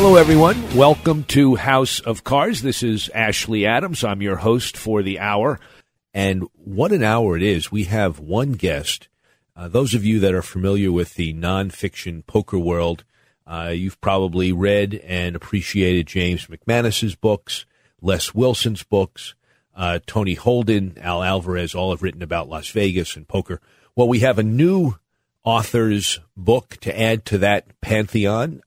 Hello, everyone. Welcome to House of Cards. This is Ashley Adams. I'm your host for the hour. And what an hour it is. We have one guest. Uh, those of you that are familiar with the nonfiction poker world, uh, you've probably read and appreciated James McManus's books, Des Wilson's books, uh, Tony Holden, Al Alvarez, all have written about Las Vegas and poker. Well, we have a new author's book to add to that pantheon.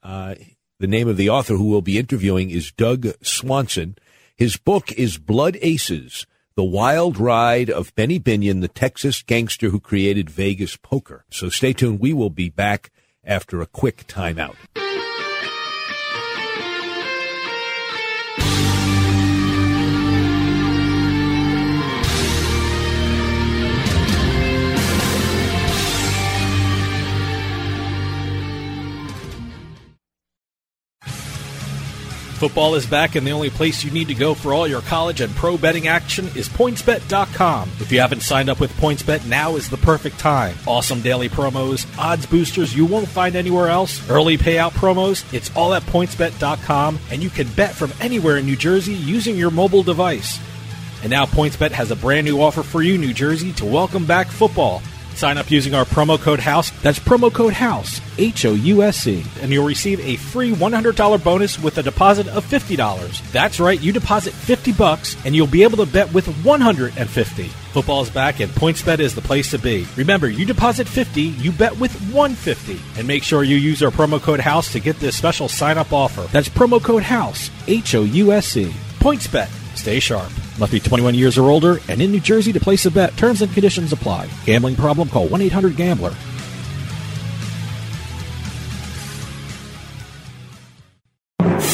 The name of the author who we'll be interviewing is Doug Swanson. His book is Blood Aces, The Wild Ride of Benny Binion, the Texas gangster who created Vegas poker. So stay tuned. We will be back after a quick timeout. Football is back, and the only place you need to go for all your college and pro betting action is PointsBet.com. If you haven't signed up with PointsBet, now is the perfect time. Awesome daily promos, odds boosters you won't find anywhere else, early payout promos. It's all at PointsBet.com, and you can bet from anywhere in New Jersey using your mobile device. And now PointsBet has a brand new offer for you, New Jersey, to welcome back football. Sign up using our promo code HOUSE. That's promo code HOUSE, H O U S E, and you'll receive a free $100 bonus with a deposit of $50. That's right, you deposit 50 bucks and you'll be able to bet with 150. Football's back and PointsBet is the place to be. Remember, you deposit 50, you bet with 150. And make sure you use our promo code HOUSE to get this special sign up offer. That's promo code HOUSE, H O U S E. PointsBet. Stay sharp. Must be 21 years or older and in New Jersey to place a bet. Terms and conditions apply. Gambling problem? Call 1 800 Gambler.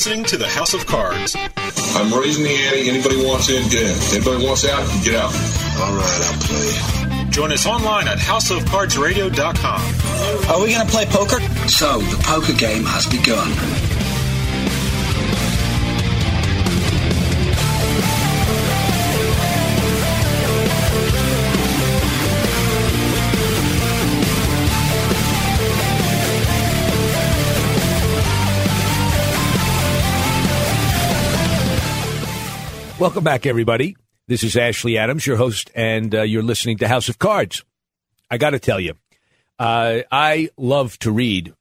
listening to the House of Cards. I'm raising the ante. Anybody wants in, get in. Anybody wants out, get out. All right, I'll play. Join us online at houseofcardsradio.com. Are we going to play poker? So, the poker game has begun. Welcome back, everybody. This is Ashley Adams, your host, and uh, you're listening to House of Cards. I got to tell you, uh, I love to read,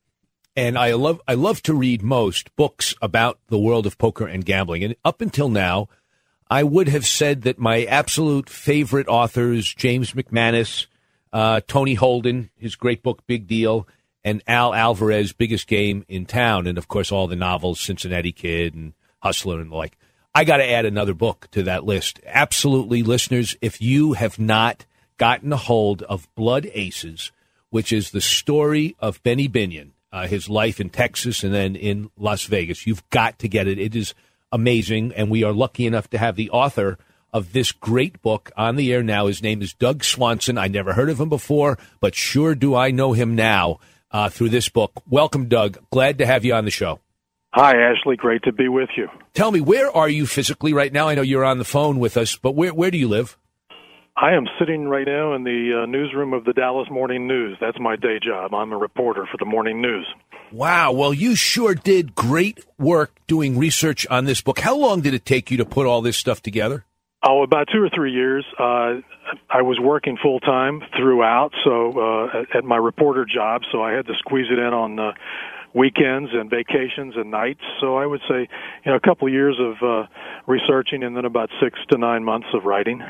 and I love I love to read most books about the world of poker and gambling. And up until now, I would have said that my absolute favorite authors, James McManus, uh, Tony Holden, his great book Big Deal, and Al Alvarez, Biggest Game in Town, and of course all the novels, Cincinnati Kid and Hustler and the like. I got to add another book to that list. Absolutely, listeners, if you have not gotten a hold of Blood Aces, which is the story of Benny Binion, uh, his life in Texas and then in Las Vegas, you've got to get it. It is amazing, and we are lucky enough to have the author of this great book on the air now. His name is Doug Swanson. I never heard of him before, but sure do I know him now uh, through this book. Welcome, Doug. Glad to have you on the show. Hi, Ashley. Great to be with you. Tell me, where are you physically right now? I know you're on the phone with us, but where where do you live? I am sitting right now in the uh, newsroom of the Dallas Morning News. That's my day job. I'm a reporter for the Morning News. Wow. Well, you sure did great work doing research on this book. How long did it take you to put all this stuff together? Oh, about two or three years. Uh, I was working full time throughout, so uh, at, my reporter job, so I had to squeeze it in on uh, weekends and vacations and nights. So I would say, you know, a couple of years of uh, researching and then about six to nine months of writing.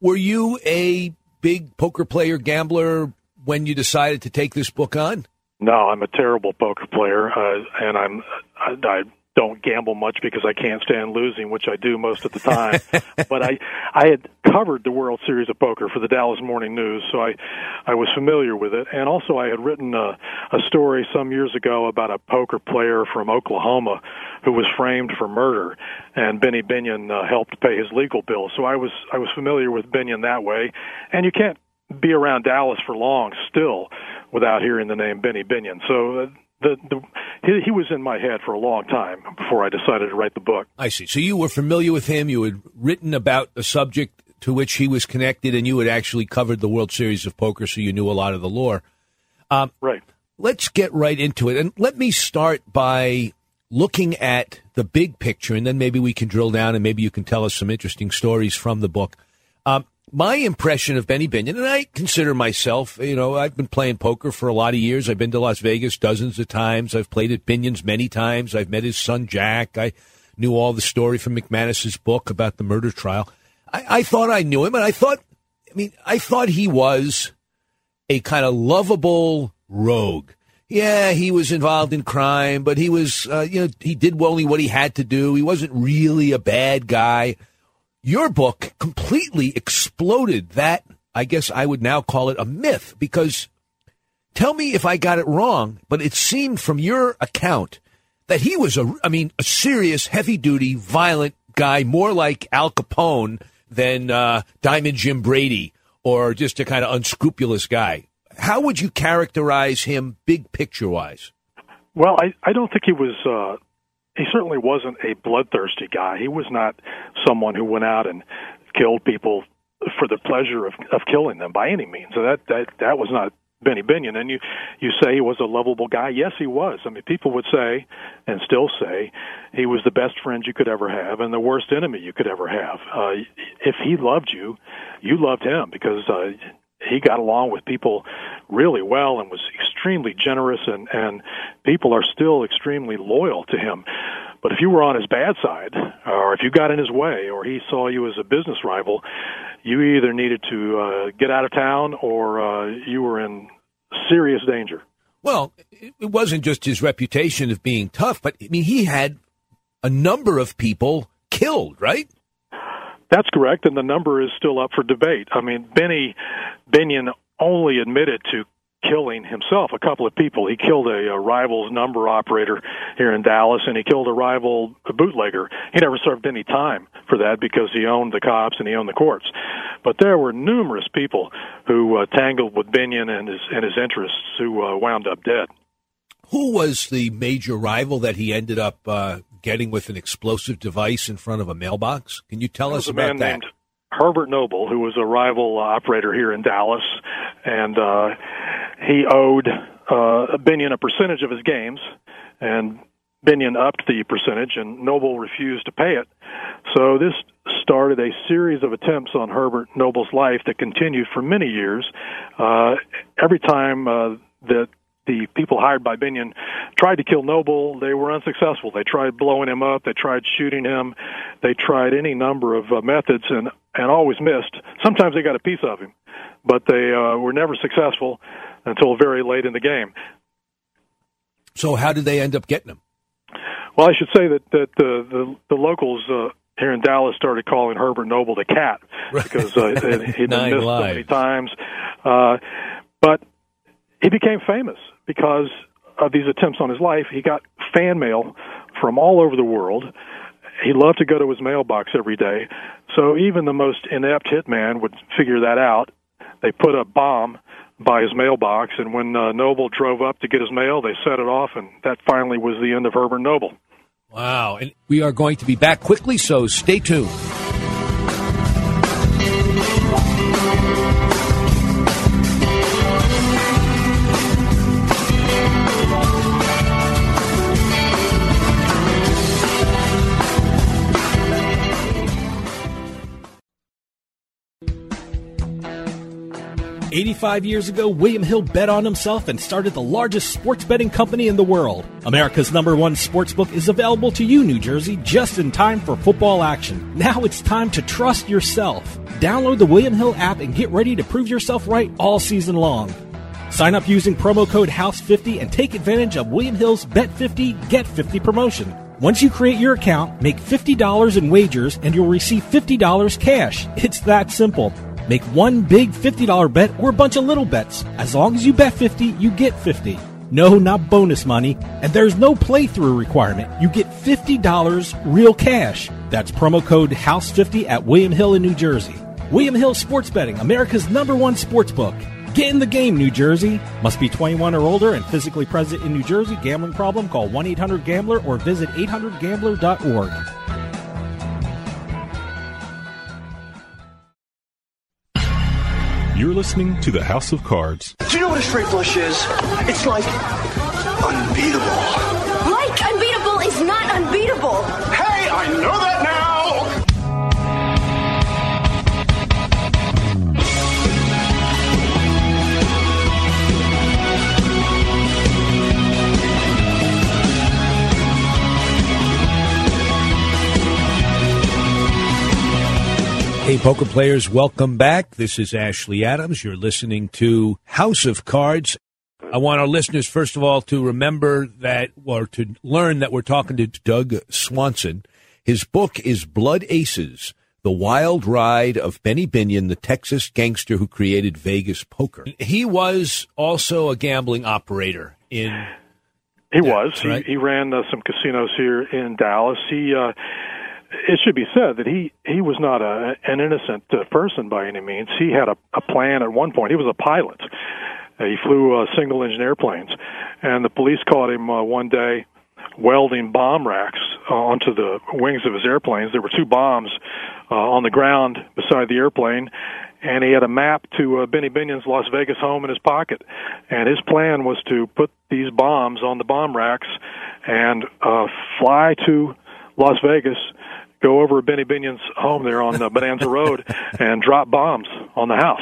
Were you a big poker player, gambler when you decided to take this book on? No, I'm a terrible poker player, uh, and I'm I, I don't gamble much because I can't stand losing, which I do most of the time. but I I had covered the World Series of Poker for the Dallas Morning News, so I I was familiar with it. And also I had written a, a story some years ago about a poker player from Oklahoma who was framed for murder, and Benny Binion uh, helped pay his legal bills. So I was I was familiar with Binion that way. And you can't be around Dallas for long still without hearing the name Benny Binion. So uh, the, the he, he was in my head for a long time before I decided to write the book. I see. So you were familiar with him. You had written about the subject to which he was connected, and you had actually covered the World Series of Poker, so you knew a lot of the lore. Um, right. Let's get right into it, and let me start by looking at the big picture, and then maybe we can drill down, and maybe you can tell us some interesting stories from the book. Um, my impression of Benny Binion, and I consider myself, you know, I've been playing poker for a lot of years. I've been to Las Vegas dozens of times. I've played at Binion's many times. I've met his son Jack. I knew all the story from McManus's book about the murder trial. I, I thought I knew him, and I thought, I mean, I thought he was a kind of lovable rogue. Yeah, he was involved in crime, but he was, uh, you know, he did only what he had to do. He wasn't really a bad guy. Your book completely exploded that. I guess I would now call it a myth because tell me if I got it wrong, but it seemed from your account that he was a, I mean, a serious, heavy duty, violent guy, more like Al Capone than uh, Diamond Jim Brady or just a kind of unscrupulous guy. How would you characterize him big picture wise? Well, I, I don't think he was uh, he certainly wasn't a bloodthirsty guy. He was not someone who went out and killed people for the pleasure of of killing them by any means. So that that that was not Benny Binion. And you you say he was a lovable guy. Yes, he was. I mean, people would say, and still say, he was the best friend you could ever have and the worst enemy you could ever have. Uh, if he loved you, you loved him because uh, he got along with people really well and was extremely generous and and people are still extremely loyal to him. But if you were on his bad side or if you got in his way or he saw you as a business rival you either needed to uh, get out of town or uh, you were in serious danger. Well it wasn't just his reputation of being tough but i mean he had a number of people killed right that's correct, and the number is still up for debate. I mean, Benny Binion only admitted to killing himself a couple of people. He killed a, a rival's number operator here in Dallas, and he killed a rival bootlegger. He never served any time for that because he owned the cops and he owned the courts. But there were numerous people who uh, tangled with Binion and his and his interests who uh, wound up dead. Who was the major rival that he ended up uh, getting with an explosive device in front of a mailbox? Can you tell us about that? Herbert Noble, who was a rival operator here in Dallas, and uh, he owed uh, Binion a percentage of his games, and Binion upped the percentage, and Noble refused to pay it. So this started a series of attempts on Herbert Noble's life that continued for many years. Uh, every time uh, that the people hired by Binion tried to kill Noble. They were unsuccessful. They tried blowing him up. They tried shooting him. They tried any number of uh, methods and and always missed. Sometimes they got a piece of him, but they uh, were never successful until very late in the game. So how did they end up getting him? Well, I should say that that the the, the locals. Uh, here in Dallas, started calling Herbert Noble the cat because uh, he'd been missed so many times. Uh, but he became famous because of these attempts on his life. He got fan mail from all over the world. He loved to go to his mailbox every day. So even the most inept hitman would figure that out. They put a bomb by his mailbox, and when uh, Noble drove up to get his mail, they set it off, and that finally was the end of Herbert Noble. Wow. And we are going to be back quickly, so stay tuned. 85 years ago, William Hill bet on himself and started the largest sports betting company in the world. America's number one sportsbook is available to you, New Jersey, just in time for football action. Now it's time to trust yourself. Download the William Hill app and get ready to prove yourself right all season long. Sign up using promo code HOUSE50 and take advantage of William Hill's Bet 50, Get 50 promotion. Once you create your account, make $50 in wagers and you'll receive $50 cash. It's that simple. Make one big $50 bet or a bunch of little bets. As long as you bet 50, you get 50. No, not bonus money. And there's no playthrough requirement. You get $50 real cash. That's promo code HOUSE50 at William Hill in New Jersey. William Hill Sports Betting, America's number one sports book. Get in the game, New Jersey. Must be 21 or older and physically present in New Jersey. Gambling problem? Call 1 800 Gambler or visit 800Gambler.org. You're listening to the House of Cards. Do you know what a straight flush is? It's like poker players, welcome back. This is Ashley Adams. You're listening to House of Cards. I want our listeners, first of all, to remember that, or to learn that we're talking to Doug Swanson. His book is Blood Aces The Wild Ride of Benny Binion, the Texas gangster who created Vegas poker. He was also a gambling operator in. He was. right. He, he ran uh, some casinos here in Dallas. He. Uh, it should be said that he he was not a an innocent uh, person by any means. He had a, a plan at one point. He was a pilot. Uh, he flew uh, single engine airplanes, and the police caught him uh, one day welding bomb racks uh, onto the wings of his airplanes. There were two bombs uh, on the ground beside the airplane, and he had a map to uh, Benny Binion's Las Vegas home in his pocket. And his plan was to put these bombs on the bomb racks and uh, fly to Las Vegas, go over to Benny Binion's home there on the Bonanza Road, and drop bombs on the house.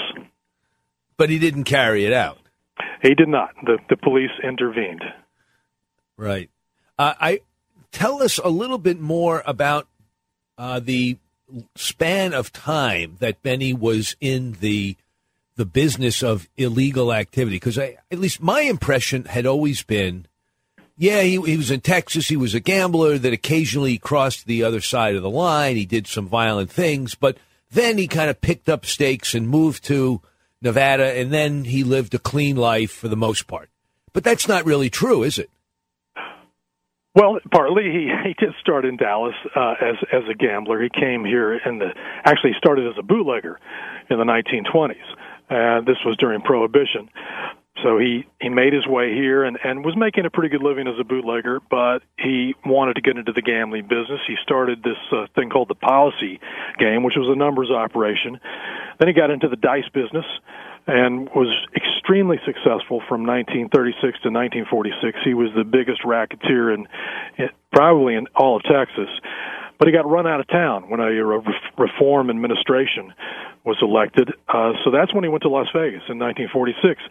But he didn't carry it out. He did not. The the police intervened. Right. Uh, I tell us a little bit more about uh, the span of time that Benny was in the the business of illegal activity. Because at least my impression had always been, yeah, he, he was in Texas. He was a gambler that occasionally crossed the other side of the line. He did some violent things, but then he kind of picked up stakes and moved to Nevada, and then he lived a clean life for the most part. But that's not really true, is it? Well, partly he he did start in Dallas uh, as as a gambler. He came here in the actually started as a bootlegger in the 1920s. Uh, this was during Prohibition. So he he made his way here and and was making a pretty good living as a bootlegger, but he wanted to get into the gambling business. He started this uh, thing called the policy game, which was a numbers operation. Then he got into the dice business and was extremely successful from 1936 to 1946. He was the biggest racketeer in, in probably in all of Texas. But he got run out of town when a reform administration was elected. Uh, so that's when he went to Las Vegas in 1946.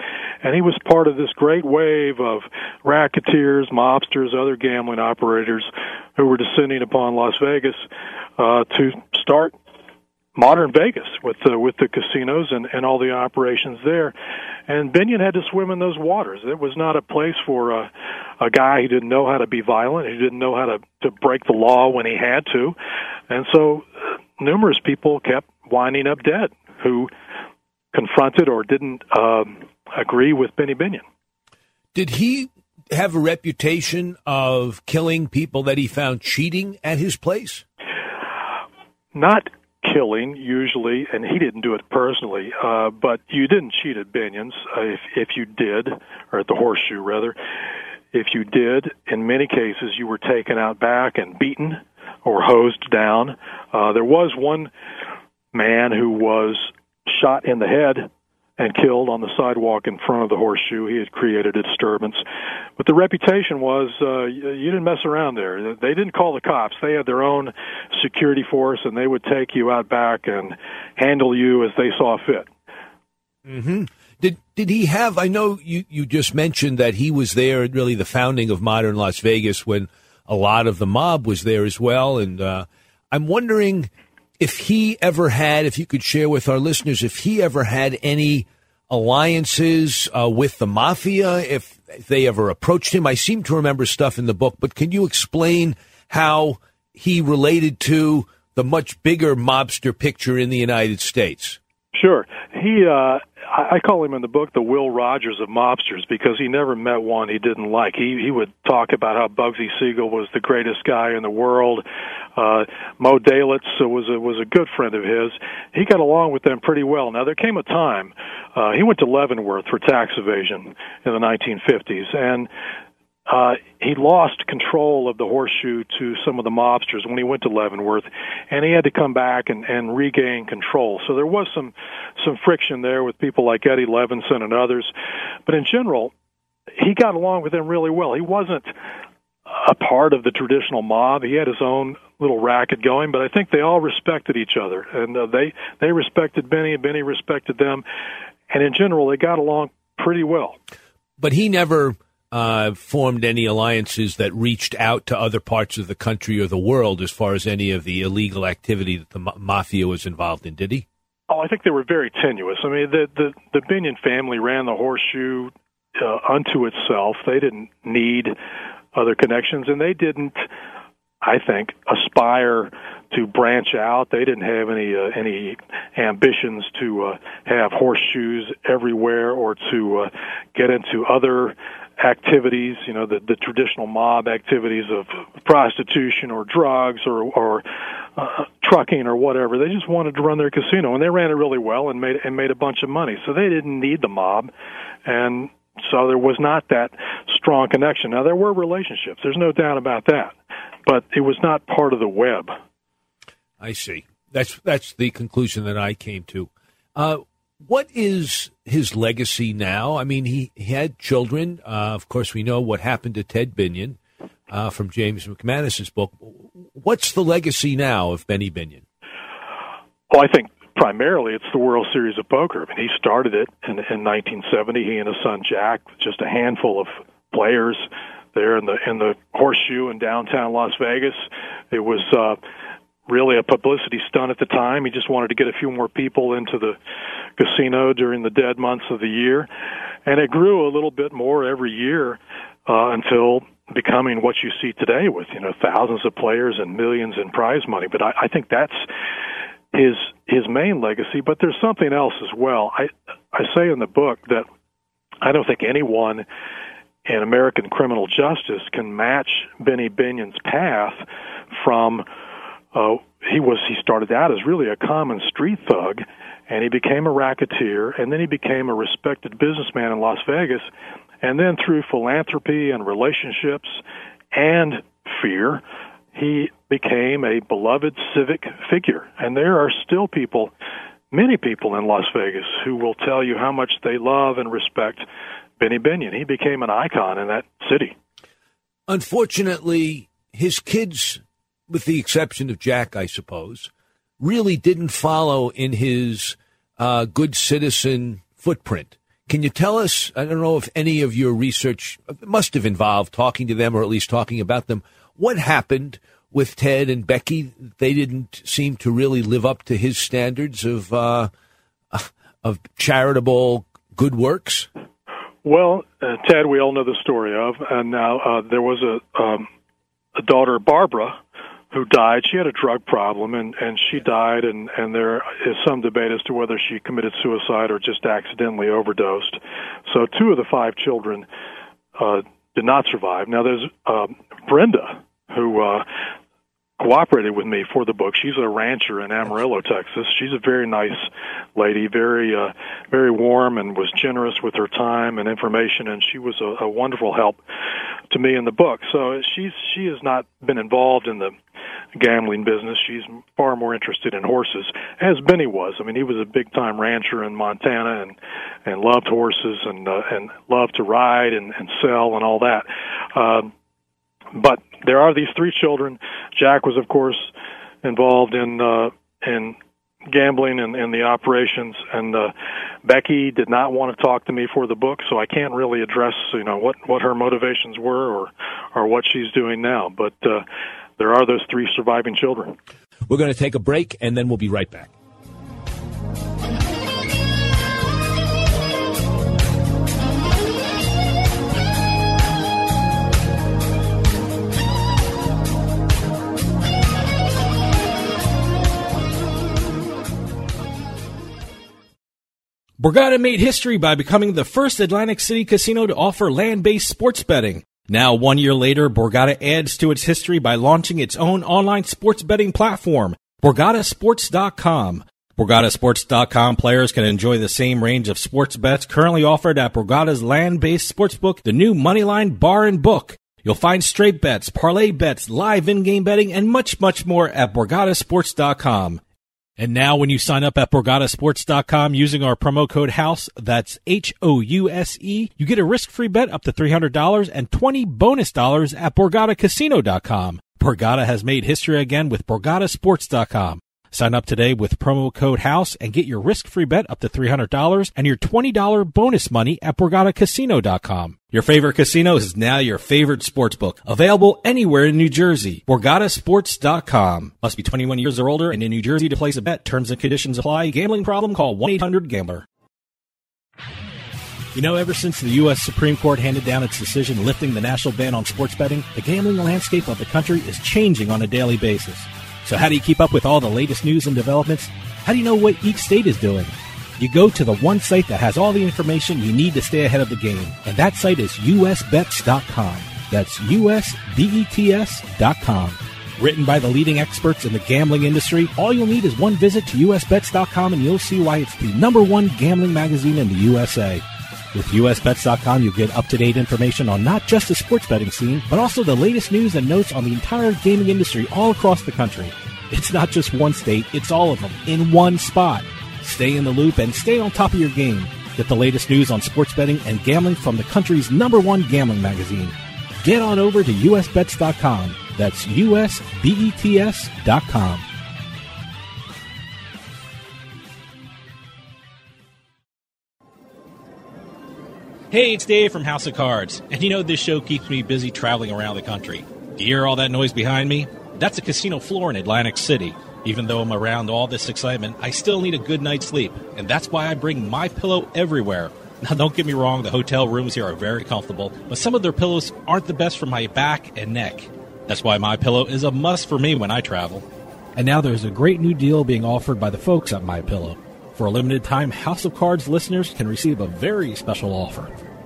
And he was part of this great wave of racketeers, mobsters, other gambling operators who were descending upon Las Vegas uh, to start modern Vegas with the with the casinos and and all the operations there. And Binion had to swim in those waters. It was not a place for a a guy who didn't know how to be violent, who didn't know how to to break the law when he had to. And so uh, numerous people kept winding up dead who confronted or didn't um, agree with Benny Binion. Did he have a reputation of killing people that he found cheating at his place? Not killing usually, and he didn't do it personally. Uh, but you didn't cheat at Binion's. Uh, if if you did, or at the Horseshoe rather, if you did, in many cases you were taken out back and beaten or hosed down. Uh, there was one man who was shot in the head and killed on the sidewalk in front of the horseshoe. He had created a disturbance. But the reputation was uh, you didn't mess around there. They didn't call the cops. They had their own security force, and they would take you out back and handle you as they saw fit. Mm-hmm. Did did he have? I know you you just mentioned that he was there at really the founding of modern Las Vegas when a lot of the mob was there as well, and uh, I'm wondering if he ever had, if you could share with our listeners, if he ever had any alliances uh, with the mafia, if they ever approached him. I seem to remember stuff in the book, but can you explain how he related to the much bigger mobster picture in the United States? Sure. He, uh, I call him in the book the Will Rogers of mobsters because he never met one he didn't like. He he would talk about how Bugsy Siegel was the greatest guy in the world. Uh, Moe Dalitz was a, was a good friend of his. He got along with them pretty well. Now there came a time uh, he went to Leavenworth for tax evasion in the 1950s, and uh, he lost control of the horseshoe to some of the mobsters when he went to Leavenworth, and he had to come back and, and regain control. So there was some some friction there with people like Eddie Levinson and others, but in general, he got along with them really well. He wasn't a part of the traditional mob. He had his own little racket going, but I think they all respected each other, and uh, they they respected Benny, and Benny respected them, and in general, they got along pretty well. But he never uh, formed any alliances that reached out to other parts of the country or the world as far as any of the illegal activity that the ma- mafia was involved in, did he? Oh, I think they were very tenuous. I mean, the the, the Binion family ran the horseshoe uh, unto itself. They didn't need other connections, and they didn't, I think, aspire to branch out. They didn't have any uh, any ambitions to uh, have horseshoes everywhere or to uh, get into other activities, you know, the, the traditional mob activities of prostitution or drugs or, or uh, trucking or whatever. They just wanted to run their casino, and they ran it really well and made and made a bunch of money. So they didn't need the mob, and so there was not that strong connection. Now there were relationships. There's no doubt about that, but it was not part of the web. I see. That's that's the conclusion that I came to. Uh, what is his legacy now? I mean, he, he had children. Uh, of course, we know what happened to Ted Binion uh, from James McManus's book. What's the legacy now of Benny Binion? Well, I think primarily it's the World Series of Poker. I mean, he started it in, in 1970. He and his son Jack, just a handful of players there in the in the Horseshoe in downtown Las Vegas. It was uh, really a publicity stunt at the time. He just wanted to get a few more people into the casino during the dead months of the year, and it grew a little bit more every year uh, until becoming what you see today with you know thousands of players and millions in prize money. But I, I think that's his his main legacy. But there's something else as well. I I I say in the book that I don't think anyone in American criminal justice can match Benny Binion's path from uh, he was he started out as really a common street thug and he became a racketeer and then he became a respected businessman in Las Vegas and then through philanthropy and relationships and fear he became a beloved civic figure. And there are still people many people in Las Vegas who will tell you how much they love and respect Benny Binion. He became an icon in that city. Unfortunately, his kids, with the exception of Jack, I suppose, really didn't follow in his uh, good citizen footprint. Can you tell us? I don't know if any of your research must have involved talking to them or at least talking about them. What happened with Ted and Becky? They didn't seem to really live up to his standards of uh, of charitable good works. Well, uh, Ted, we all know the story of, and now uh, there was a um, a daughter, Barbara, who died. She had a drug problem, and and she died, and and there is some debate as to whether she committed suicide or just accidentally overdosed. So two of the five children uh, did not survive. Now there's um, Brenda, who uh, cooperated with me for the book. She's a rancher in Amarillo, Texas. She's a very nice lady, very uh, very warm, and was generous with her time and information. And she was a, a wonderful help to me in the book. So she's she has not been involved in the gambling business. She's far more interested in horses, as Benny was. I mean, he was a big time rancher in Montana and and loved horses and uh, and loved to ride and, and sell and all that. Um, but there are these three children. Jack was, of course, involved in uh, in gambling and, and the operations. And uh, Becky did not want to talk to me for the book, so I can't really address you know what what her motivations were or or what she's doing now. But uh, there are those three surviving children. We're going to take a break, and then we'll be right back. Borgata made history by becoming the first Atlantic City casino to offer land-based sports betting. Now, one year later, Borgata adds to its history by launching its own online sports betting platform, BorgataSports.com. BorgataSports.com players can enjoy the same range of sports bets currently offered at Borgata's land-based sportsbook, the new Moneyline Bar and Book. You'll find straight bets, parlay bets, live in-game betting, and much, much more at BorgataSports.com. And now when you sign up at BorgataSports.com using our promo code HOUSE, that's H-O-U-S-E, you get a risk-free bet up to $300 and 20 bonus dollars at BorgataCasino.com. Borgata has made history again with BorgataSports.com. Sign up today with promo code HOUSE and get your risk-free bet up to $300 and your $20 bonus money at BorgataCasino.com. Your favorite casino is now your favorite sportsbook. Available anywhere in New Jersey. BorgataSports.com. Must be 21 years or older and in New Jersey to place a bet. Terms and conditions apply. Gambling problem? Call 1-800-GAMBLER. You know, ever since the U.S. Supreme Court handed down its decision lifting the national ban on sports betting, the gambling landscape of the country is changing on a daily basis. So how do you keep up with all the latest news and developments? How do you know what each state is doing? You go to the one site that has all the information you need to stay ahead of the game, and that site is usbets.com. That's usbets.com. Written by the leading experts in the gambling industry, all you'll need is one visit to usbets.com and you'll see why it's the number one gambling magazine in the USA. With USBets.com, you'll get up-to-date information on not just the sports betting scene, but also the latest news and notes on the entire gaming industry all across the country. It's not just one state, it's all of them in one spot. Stay in the loop and stay on top of your game. Get the latest news on sports betting and gambling from the country's number one gambling magazine. Get on over to usbets.com. That's usbets.com. Hey, it's Dave from House of Cards. And you know, this show keeps me busy traveling around the country. Do you hear all that noise behind me? That's a casino floor in Atlantic City. Even though I'm around all this excitement, I still need a good night's sleep, and that's why I bring my pillow everywhere. Now, don't get me wrong, the hotel rooms here are very comfortable, but some of their pillows aren't the best for my back and neck. That's why my pillow is a must for me when I travel. And now there's a great new deal being offered by the folks at My Pillow. For a limited time, House of Cards listeners can receive a very special offer.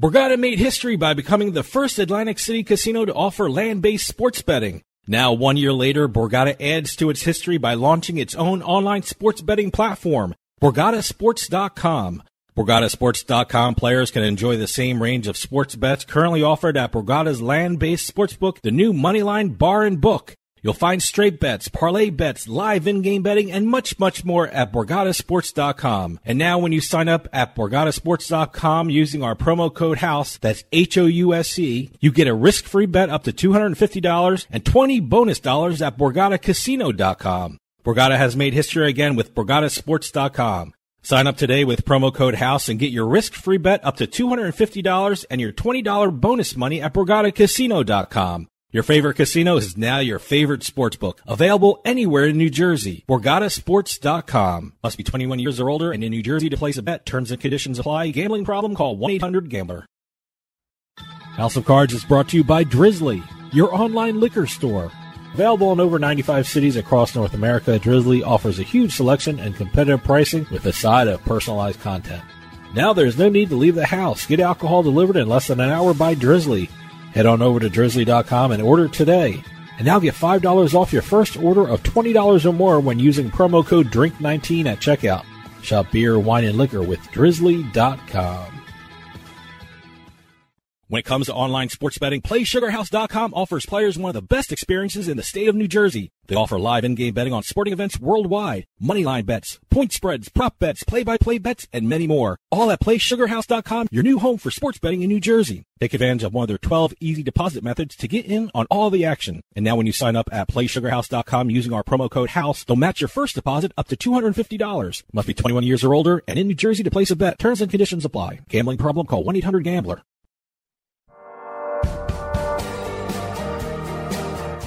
Borgata made history by becoming the first Atlantic City casino to offer land-based sports betting. Now, one year later, Borgata adds to its history by launching its own online sports betting platform, BorgataSports.com. BorgataSports.com players can enjoy the same range of sports bets currently offered at Borgata's land-based sportsbook, the new Moneyline Bar and Book. You'll find straight bets, parlay bets, live in-game betting, and much, much more at BorgataSports.com. And now when you sign up at BorgataSports.com using our promo code HOUSE, that's H-O-U-S-E, you get a risk-free bet up to $250 and 20 bonus dollars at BorgataCasino.com. Borgata has made history again with BorgataSports.com. Sign up today with promo code HOUSE and get your risk-free bet up to $250 and your $20 bonus money at BorgataCasino.com. Your favorite casino is now your favorite sports book. Available anywhere in New Jersey. BorgataSports.com. Must be 21 years or older and in New Jersey to place a bet. Terms and conditions apply. Gambling problem? Call 1-800-GAMBLER. House of Cards is brought to you by Drizly, your online liquor store. Available in over 95 cities across North America, Drizly offers a huge selection and competitive pricing with a side of personalized content. Now there's no need to leave the house. Get alcohol delivered in less than an hour by Drizly. Head on over to drizly.com and order today. And now get $5 off your first order of $20 or more when using promo code DRINK19 at checkout. Shop beer, wine, and liquor with drizly.com. When it comes to online sports betting, PlaySugarHouse.com offers players one of the best experiences in the state of New Jersey. They offer live in-game betting on sporting events worldwide, moneyline bets, point spreads, prop bets, play-by-play bets, and many more. All at PlaySugarHouse.com, your new home for sports betting in New Jersey. Take advantage of one of their 12 easy deposit methods to get in on all the action. And now when you sign up at PlaySugarHouse.com using our promo code HOUSE, they'll match your first deposit up to $250. Must be 21 years or older and in New Jersey to place a bet. Terms and conditions apply. Gambling problem? Call 1-800-GAMBLER.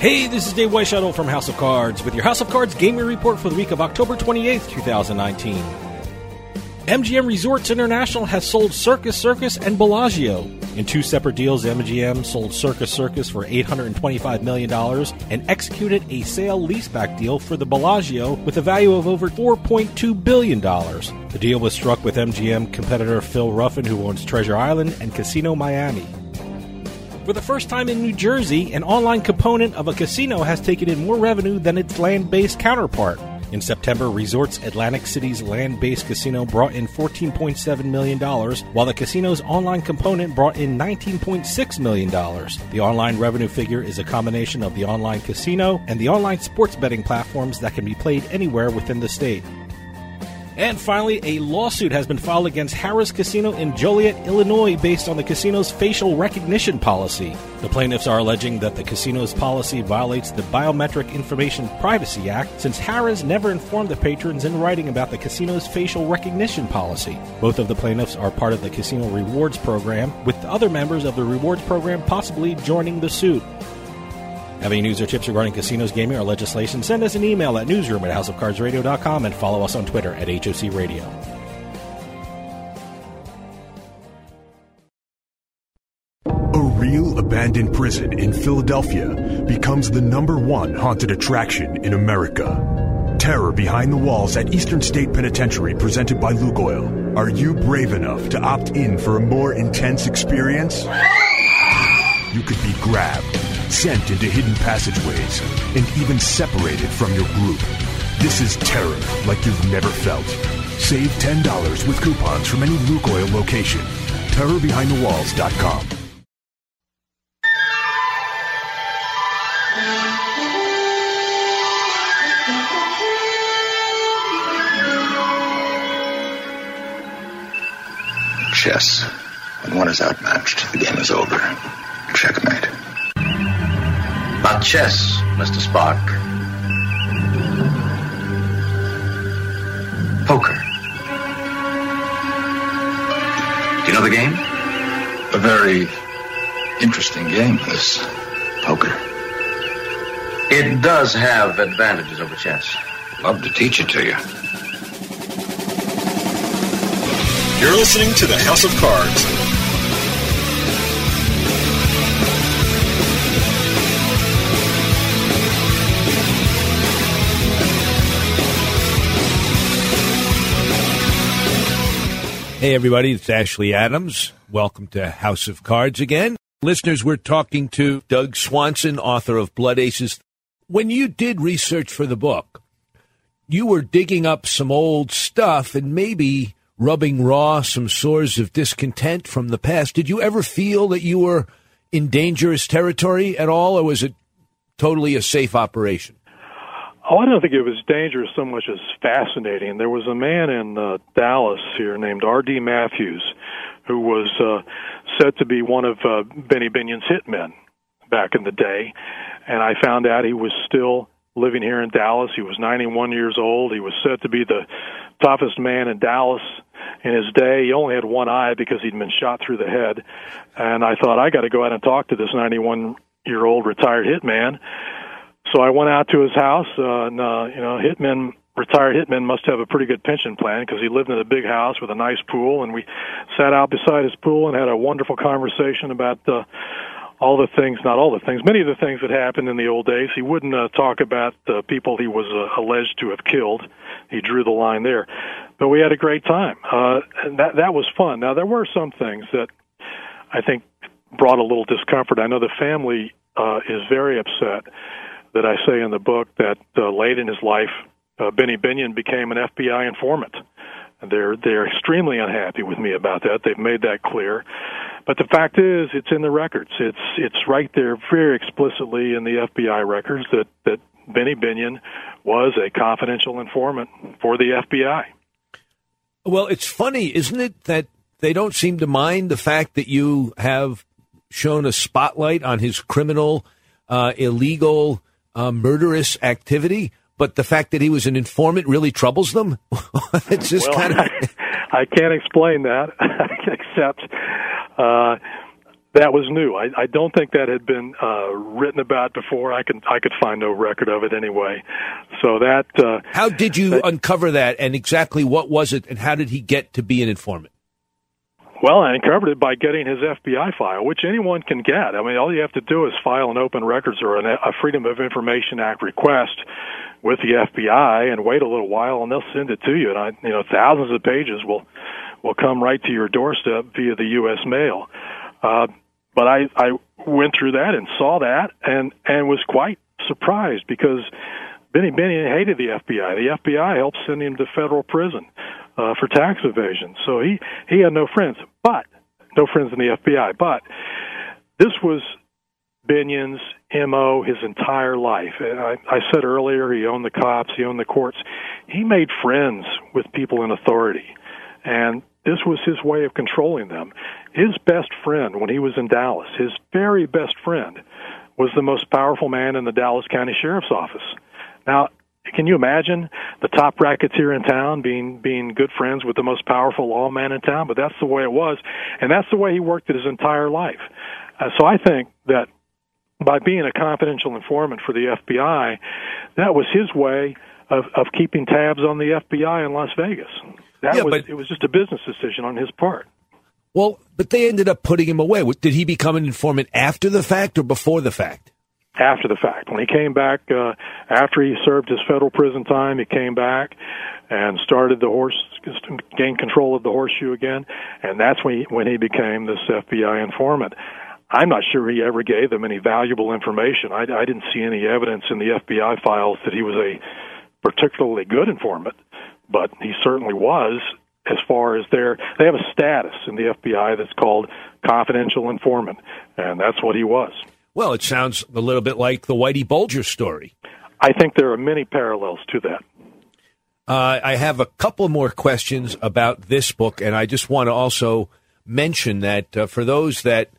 Hey, this is Dave Weishuttle from House of Cards with your House of Cards gaming report for the week of October 28th, 2019. MGM Resorts International has sold Circus Circus and Bellagio. In two separate deals, MGM sold Circus Circus for $825 million and executed a sale leaseback deal for the Bellagio with a value of over $4.2 billion. The deal was struck with MGM competitor Phil Ruffin, who owns Treasure Island and Casino Miami. For the first time in New Jersey, an online component of a casino has taken in more revenue than its land based counterpart. In September, Resorts Atlantic City's land based casino brought in $14.7 million, while the casino's online component brought in $19.6 million. The online revenue figure is a combination of the online casino and the online sports betting platforms that can be played anywhere within the state. And finally, a lawsuit has been filed against Harrah's Casino in Joliet, Illinois, based on the casino's facial recognition policy. The plaintiffs are alleging that the casino's policy violates the Biometric Information Privacy Act since Harrah's never informed the patrons in writing about the casino's facial recognition policy. Both of the plaintiffs are part of the casino rewards program, with other members of the rewards program possibly joining the suit. Have any news or tips regarding casinos, gaming, or legislation? Send us an email at newsroom at houseofcardsradio.com and follow us on Twitter at HOC Radio. A real abandoned prison in Philadelphia becomes the number one haunted attraction in America. Terror Behind the Walls at Eastern State Penitentiary, presented by Lukoil. Are you brave enough to opt in for a more intense experience? You could be grabbed, sent into hidden passageways, and even separated from your group. This is terror like you've never felt. Save $10 with coupons from any Lukoil location. TerrorBehindTheWalls.com. Chess. When one is outmatched, the game is over. Checkmate. Not chess, Mr. Spock. Poker. Do you know the game? A very interesting game, this poker. It does have advantages over chess. Love to teach it to you. You're listening to the House of Cards. Hey, everybody, it's Ashley Adams. Welcome to House of Cards again. Listeners, we're talking to Doug Swanson, author of Blood Aces. When you did research for the book, you were digging up some old stuff and maybe rubbing raw some sores of discontent from the past. Did you ever feel that you were in dangerous territory at all, or was it totally a safe operation? Oh, I don't think it was dangerous so much as fascinating. There was a man in uh, Dallas here named R.D. Matthews who was uh, said to be one of uh, Benny Binion's hitmen back in the day. And I found out he was still living here in Dallas. He was 91 years old. He was said to be the toughest man in Dallas in his day. He only had one eye because he'd been shot through the head. And I thought, I got to go out and talk to this 91 year old retired hitman so I went out to his house, uh, and uh, you know, hitmen, retired hitmen must have a pretty good pension plan because he lived in a big house with a nice pool, and we sat out beside his pool and had a wonderful conversation about uh, all the things, not all the things, many of the things that happened in the old days. He wouldn't uh, talk about the people he was uh, alleged to have killed. He drew the line there, but we had a great time. Uh, and that that was fun. Now there were some things that I think brought a little discomfort. I know the family uh, is very upset that I say in the book that uh, late in his life, uh, Benny Binion became an FBI informant. They're they're extremely unhappy with me about that. They've made that clear. But the fact is, it's in the records. It's it's right there, very explicitly in the FBI records that that Benny Binion was a confidential informant for the FBI. Well, it's funny, isn't it, that they don't seem to mind the fact that you have shown a spotlight on his criminal, uh, illegal uh, murderous activity, but the fact that he was an informant really troubles them. it's just well, kind of. I, I can't explain that, except uh, that was new. I, I don't think that had been uh, written about before. I can I could find no record of it anyway. So that. Uh, how did you that, uncover that, and exactly what was it, and how did he get to be an informant? Well, I uncovered it by getting his FBI file, which anyone can get. I mean, all you have to do is file an open records or a Freedom of Information Act request with the FBI and wait a little while, and they'll send it to you. And I, you know, thousands of pages will will come right to your doorstep via the U.S. mail. Uh, but I I went through that and saw that and and was quite surprised because Benny Benny hated the FBI. The FBI helped send him to federal prison uh, for tax evasion. So he he had no friends, but no friends in the FBI. But this was Binion's mo his entire life. I, I said earlier he owned the cops, he owned the courts. He made friends with people in authority, and this was his way of controlling them. His best friend when he was in Dallas, his very best friend, was the most powerful man in the Dallas County Sheriff's Office. Now, can you imagine the top racketeer in town being being good friends with the most powerful lawman in town? But that's the way it was, and that's the way he worked it his entire life. Uh, so I think that by being a confidential informant for the FBI, that was his way of of keeping tabs on the FBI in Las Vegas. That yeah, was but, it was just a business decision on his part. Well, but they ended up putting him away. Did he become an informant after the fact or before the fact? After the fact. When he came back, uh, after he served his federal prison time, he came back and started the horse, gained control of the horseshoe again, and that's when he, when he became this FBI informant. I'm not sure he ever gave them any valuable information. I, I didn't see any evidence in the FBI files that he was a particularly good informant, but he certainly was as far as their they have a status in the FBI that's called confidential informant, and that's what he was. Well, it sounds a little bit like the Whitey Bulger story. I think there are many parallels to that. Uh, I have a couple more questions about this book, and I just want to also mention that uh, for those that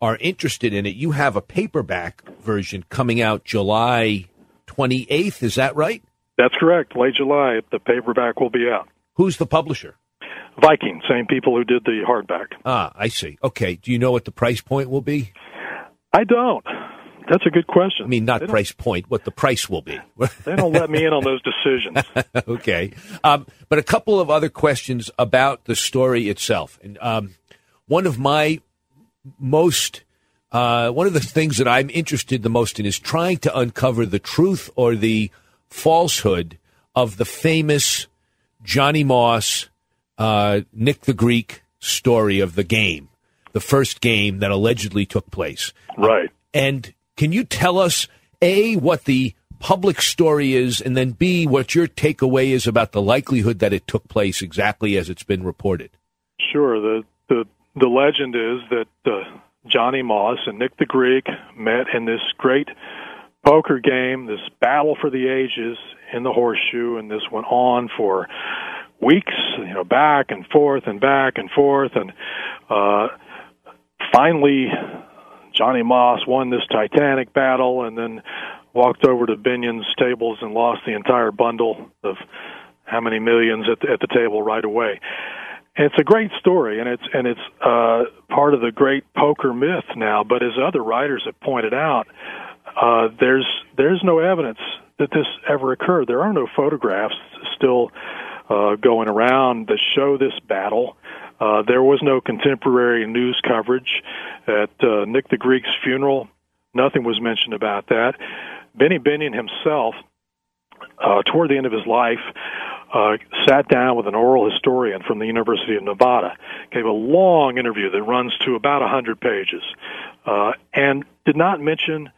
are interested in it, you have a paperback version coming out July 28th. Is that right? That's correct. Late July, the paperback will be out. Who's the publisher? Viking, same people who did the hardback. Ah, I see. Okay. Do you know what the price point will be? I don't. That's a good question. I mean, not price point, what the price will be. they don't let me in on those decisions. okay. Um, but a couple of other questions about the story itself. And um, one of my most, uh, one of the things that I'm interested the most in is trying to uncover the truth or the falsehood of the famous Johnny Moss, uh, Nick the Greek story of the game, the first game that allegedly took place. Right. And can you tell us, A, what the public story is, and then B, what your takeaway is about the likelihood that it took place exactly as it's been reported? Sure. The the the legend is that uh, Johnny Moss and Nick the Greek met in this great poker game, this battle for the ages in the horseshoe, and this went on for weeks, you know, back and forth and back and forth, and uh, finally Johnny Moss won this titanic battle and then walked over to Binion's tables and lost the entire bundle of how many millions at the, at the table right away. It's a great story, and it's and it's uh, part of the great poker myth now. But as other writers have pointed out, uh, there's there's no evidence that this ever occurred. There are no photographs still uh, going around that show this battle. Uh, there was no contemporary news coverage at uh, Nick the Greek's funeral. Nothing was mentioned about that. Benny Binion himself, uh, toward the end of his life, uh, sat down with an oral historian from the University of Nevada, gave a long interview that runs to about a 100 pages, uh, and did not mention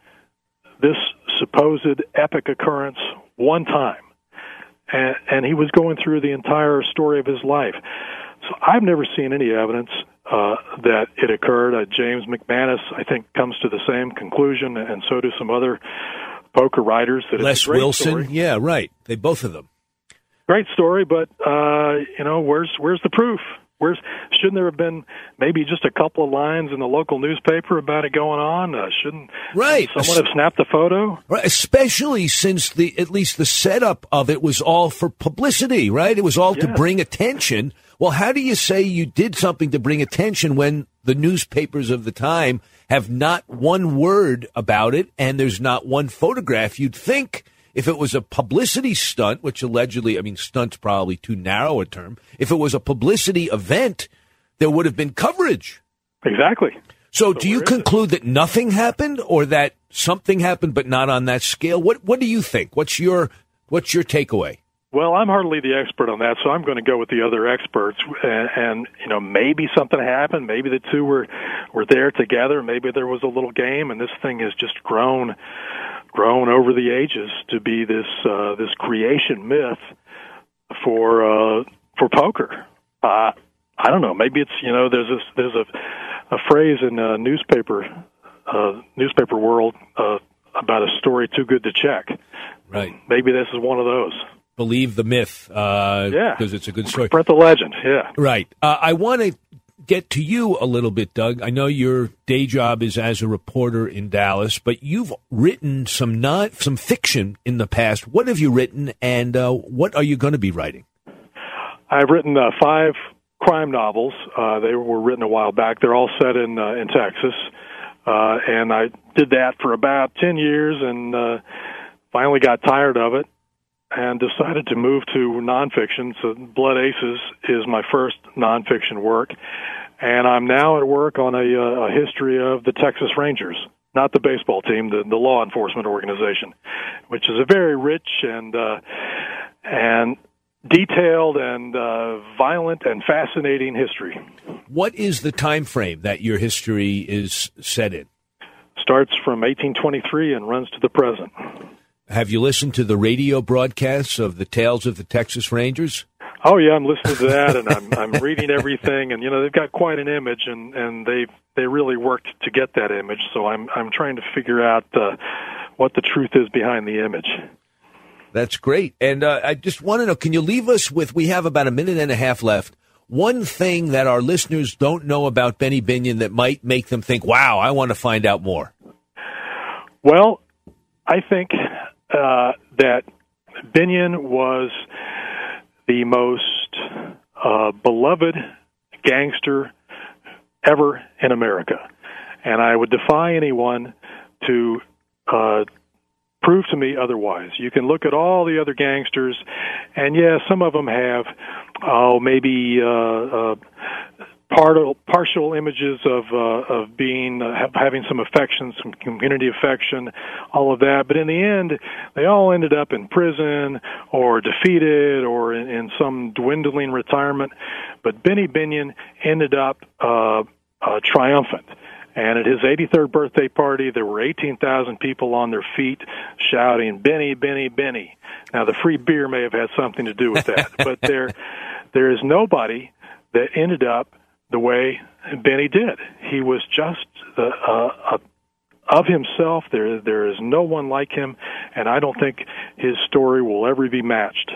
this supposed epic occurrence one time. And, and he was going through the entire story of his life. So I've never seen any evidence uh, that it occurred. Uh, James McManus, I think, comes to the same conclusion, and so do some other poker writers. That Des Wilson, story. yeah, right. They both of them. Great story, but uh, you know, where's where's the proof? Where's shouldn't there have been maybe just a couple of lines in the local newspaper about it going on? Uh, shouldn't right someone have snapped a photo? Right, especially since the at least the setup of it was all for publicity, right? It was all to bring attention. Well, how do you say you did something to bring attention when the newspapers of the time have not one word about it and there's not one photograph? You'd think if it was a publicity stunt, which allegedly, I mean, stunt's probably too narrow a term. If it was a publicity event, there would have been coverage. Exactly. So, so do you conclude that nothing happened or that something happened but not on that scale? What what do you think? What's your what's your takeaway? Well, I'm hardly the expert on that, so I'm going to go with the other experts. And, and you know, maybe something happened. Maybe the two were were there together. Maybe there was a little game, and this thing has just grown grown over the ages to be this uh, this creation myth for uh, for poker. Uh, I don't know. Maybe it's you know there's this there's a a phrase in uh, newspaper uh, newspaper world uh, about a story too good to check. Right. Maybe this is one of those believe the myth. Uh, yeah, because it's a good story. Spread the legend. Yeah, right. Uh, I want to get to you a little bit, Doug. I know your day job is as a reporter in Dallas, but you've written some not some fiction in the past. What have you written, and uh, what are you going to be writing? I've written uh, five crime novels. Uh, they were written a while back. They're all set in uh, in Texas, uh, and I did that for about ten years, and uh, finally got tired of it and decided to move to nonfiction. So Blood Aces is my first nonfiction work, and I'm now at work on a, uh, a history of the Texas Rangers, not the baseball team, the, the law enforcement organization, which is a very rich and uh, and detailed and uh, violent and fascinating history. What is the time frame that your history is set in? Starts from 1823 and runs to the present. Have you listened to the radio broadcasts of the Tales of the Texas Rangers? Oh yeah, I'm listening to that, and I'm I'm reading everything, and you know they've got quite an image, and and they they really worked to get that image. So I'm I'm trying to figure out uh, what the truth is behind the image. That's great, and uh, I just want to know: Can you leave us with? We have about a minute and a half left. One thing that our listeners don't know about Benny Binion that might make them think, "Wow, I want to find out more." Well, I think uh, that Binion was the most uh, beloved gangster ever in America. And I would defy anyone to uh, prove to me otherwise. You can look at all the other gangsters, and yeah, some of them have, oh, maybe uh, uh, partial partial images of uh, of being uh, having some affection, some community affection, all of that. But in the end, they all ended up in prison or defeated or in, in some dwindling retirement. But Benny Binion ended up uh, uh, triumphant. And at his 83rd birthday party, there were 18,000 people on their feet shouting, Benny, Benny, Benny. Now, the free beer may have had something to do with that, but there, there is nobody that ended up the way Benny did. He was just the, uh, of himself. There, there is no one like him, and I don't think his story will ever be matched.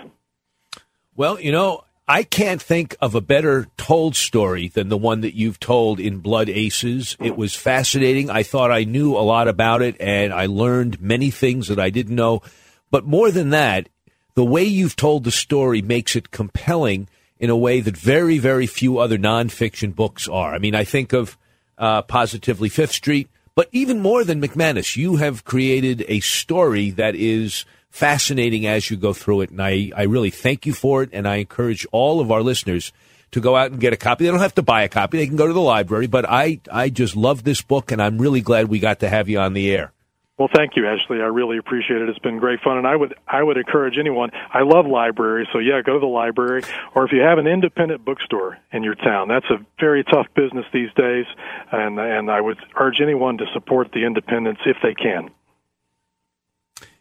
Well, you know, I can't think of a better told story than the one that you've told in Blood Aces. It was fascinating. I thought I knew a lot about it, and I learned many things that I didn't know. But more than that, the way you've told the story makes it compelling in a way that very, very few other nonfiction books are. I mean, I think of uh, Positively Fifth Street, but even more than McManus, you have created a story that is – fascinating as you go through it. And I, I really thank you for it. And I encourage all of our listeners to go out and get a copy. They don't have to buy a copy. They can go to the library. But I, I just love this book, and I'm really glad we got to have you on the air. Well, thank you, Ashley. I really appreciate it. It's been great fun, and I would I would encourage anyone. I love libraries, so yeah, go to the library, or if you have an independent bookstore in your town, that's a very tough business these days, and and I would urge anyone to support the independents if they can.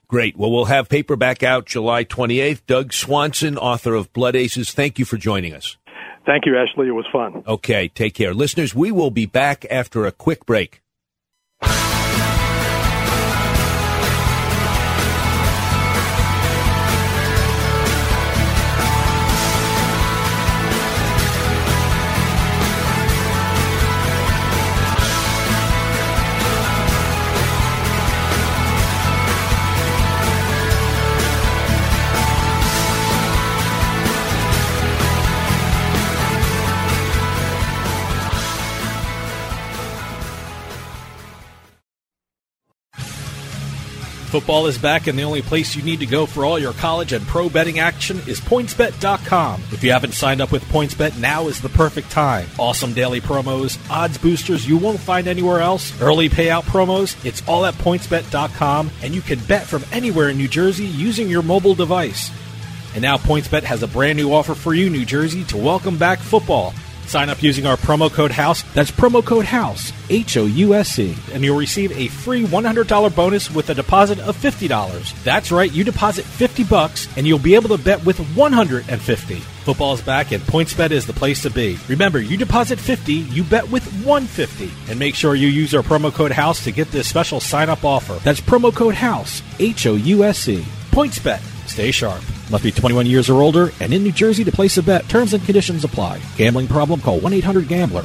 Great. Well, we'll have paperback out July 28th. Doug Swanson, author of Blood Aces, thank you for joining us. Thank you, Ashley. It was fun. Okay, take care. Listeners, we will be back after a quick break. Football is back, and the only place you need to go for all your college and pro betting action is PointsBet.com. If you haven't signed up with PointsBet, now is the perfect time. Awesome daily promos, odds boosters you won't find anywhere else, early payout promos, it's all at PointsBet.com, and you can bet from anywhere in New Jersey using your mobile device. And now PointsBet has a brand new offer for you, New Jersey, to welcome back football. Sign up using our promo code HOUSE. That's promo code HOUSE, H O U S C, and you'll receive a free $100 bonus with a deposit of $50. That's right, you deposit 50 bucks and you'll be able to bet with 150. Football is back and PointsBet is the place to be. Remember, you deposit 50, you bet with 150. And make sure you use our promo code HOUSE to get this special sign up offer. That's promo code HOUSE, H O U S C. PointsBet. Stay sharp. Must be 21 years or older and in New Jersey to place a bet. Terms and conditions apply. Gambling problem? Call 1 800 GAMBLER.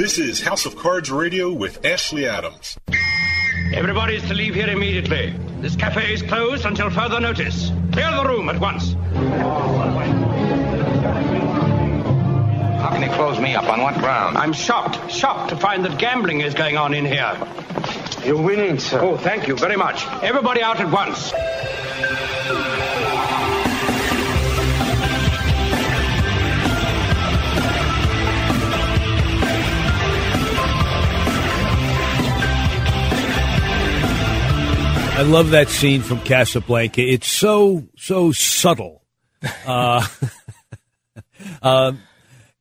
This is House of Cards Radio with Ashley Adams. Everybody is to leave here immediately. This cafe is closed until further notice. Clear the room at once. How can you close me up? On what ground? I'm shocked, shocked to find that gambling is going on in here. You're winning, sir. Oh, thank you very much. Everybody out at once. Love that scene from Casablanca. It's so so subtle. Uh, um,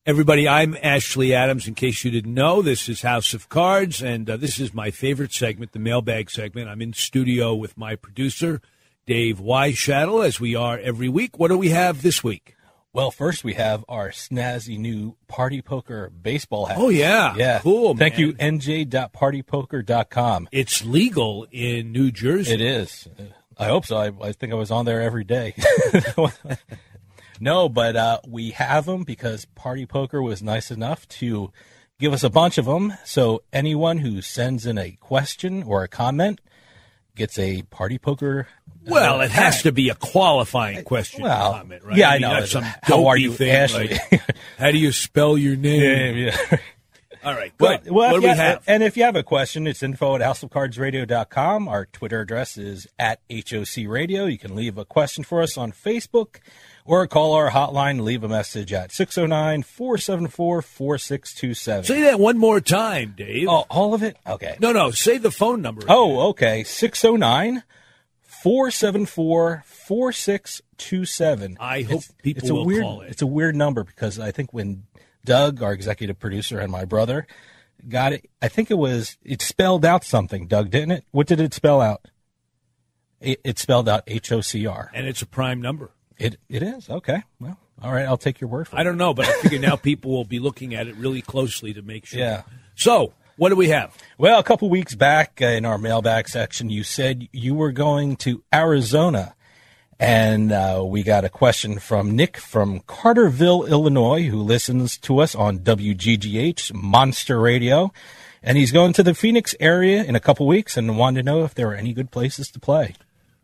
everybody, I'm Ashley Adams. In case you didn't know, this is House of Cards, and uh, this is my favorite segment, the mailbag segment. I'm in studio with my producer, Dave Weishattle, as we are every week. What do we have this week? Well, first we have our snazzy new Party Poker baseball hat. Oh yeah, yeah, cool. Thank man. you, nj.partypoker.com. It's legal in New Jersey. It is. I hope so. I, I think I was on there every day. no, but uh, we have them because Party Poker was nice enough to give us a bunch of them. So anyone who sends in a question or a comment gets a Party Poker. Well, uh, it has to be a qualifying question Well, comment, right? yeah, I mean, know. not Some How are you, thing Ashley? like, how do you spell your name? Yeah, yeah. All right, good. well, what do we you- have? And if you have a question, it's info at houseofcardsradio.com. Our Twitter address is at HOC Radio. You can leave a question for us on Facebook or call our hotline leave a message at 609 474 4627. Say that one more time, Dave. Oh, all of it? Okay. No, no. Say the phone number. Oh, okay. 609 474 4627. I hope people it's a will weird, call it. It's a weird number because I think when Doug, our executive producer, and my brother got it, I think it was, it spelled out something, Doug, didn't it? What did it spell out? It, it spelled out H O C R. and it's a prime number. It, it is. Okay. Well, all right. I'll take your word for it. I don't know, but I figure now people will be looking at it really closely to make sure. Yeah. So, what do we have? Well, a couple weeks back uh, in our mailbag section, you said you were going to Arizona. And uh, we got a question from Nick from Carterville, Illinois, who listens to us on WGGH Monster Radio. And he's going to the Phoenix area in a couple weeks and wanted to know if there are any good places to play.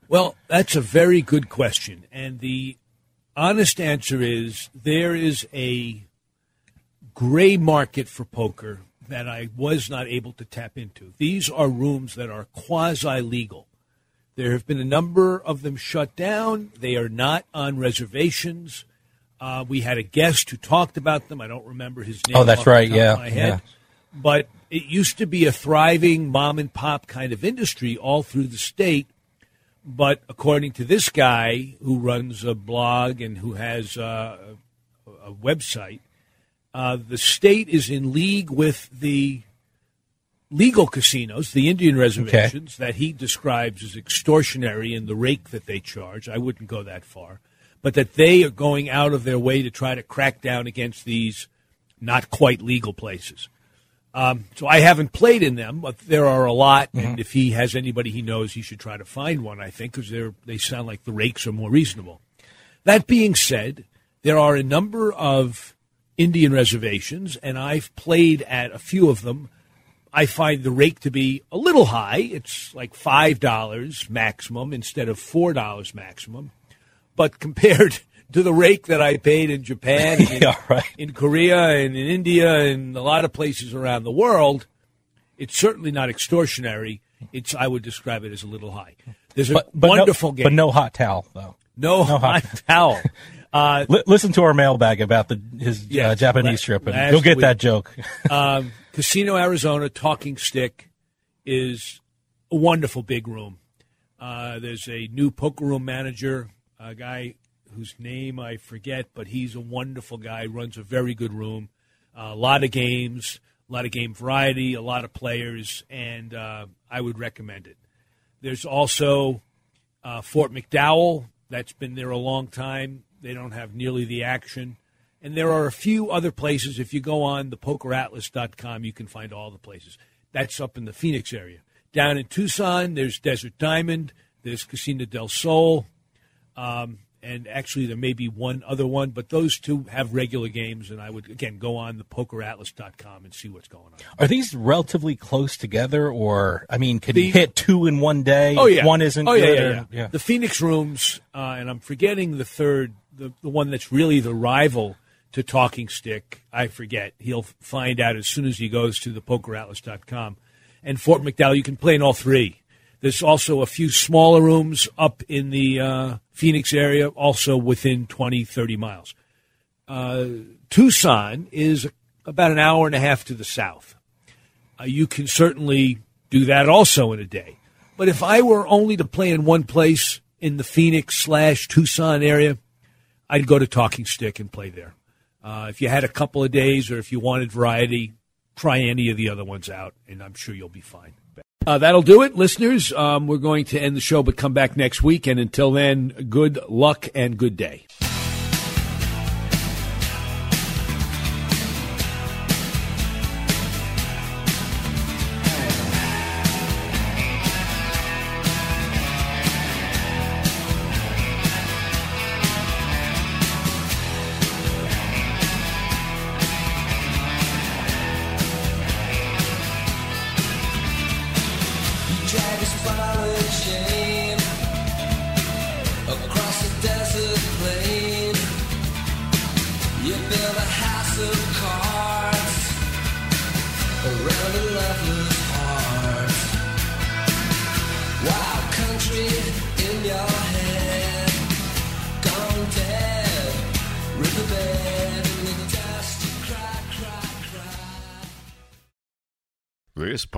Well, that's a very good question. And the honest answer is there is a gray market for poker that I was not able to tap into. These are rooms that are quasi legal. There have been a number of them shut down. They are not on reservations. Uh, we had a guest who talked about them. I don't remember his name. Oh, that's right. Yeah, yeah. But it used to be a thriving mom and pop kind of industry all through the state. But according to this guy who runs a blog and who has uh, a, a website, uh, the state is in league with the legal casinos, the Indian reservations that he describes as extortionary in the rake that they charge. I wouldn't go that far, but that they are going out of their way to try to crack down against these not quite legal places. Um, so I haven't played in them, but there are a lot. And if he has anybody he knows, he should try to find one. I think because they they sound like the rakes are more reasonable. That being said, there are a number of Indian reservations, and I've played at a few of them. I find the rake to be a little high. It's like five dollars maximum instead of four dollars maximum. But compared to the rake that I paid in Japan, and in, Yeah, right. in Korea, and in India, and a lot of places around the world, it's certainly not extortionary. It's I would describe it as a little high. There's a But, but wonderful no, game, But no hot towel, though. no, no hot hot- towel. Uh, Li- listen to our mailbag about the his Yeah, uh, Japanese la- trip, and you'll get week. that joke. um, Casino Arizona Talking Stick is a wonderful big room. Uh, there's a new poker room manager, a guy whose name I forget, but he's a wonderful guy. Runs a very good room. Uh, a lot of games, a lot of game variety, a lot of players, and uh, I would recommend it. There's also uh, Fort McDowell. That's been there a long time. They don't have nearly the action. And there are a few other places. If you go on the pokeratlas.com, you can find all the places. That's up in the Phoenix area. Down in Tucson, there's Desert Diamond, there's Casino del Sol, um, and actually there may be one other one, but those two have regular games, and I would again go on the pokeratlas.com and see what's going on. Are these relatively close together, or I mean, could The- you hit two in one day? Oh yeah, one isn't. Oh yeah, yeah, or- yeah. The Phoenix rooms, uh, and I'm forgetting the third, the the one that's really the rival to Talking Stick. I forget. He'll find out as soon as he goes to the PokerAtlas.com. And Fort McDowell, you can play in all three. There's also a few smaller rooms up in the uh, Phoenix area, also within 20, 30 miles. Uh, Tucson is about an hour and a half to the south. Uh, you can certainly do that also in a day. But if I were only to play in one place in the Phoenix slash Tucson area, I'd go to Talking Stick and play there. Uh, if you had a couple of days or if you wanted variety, try any of the other ones out, and I'm sure you'll be fine. Uh, that'll do it, listeners. Um, we're going to end the show, but come back next week. And until then, good luck and good day.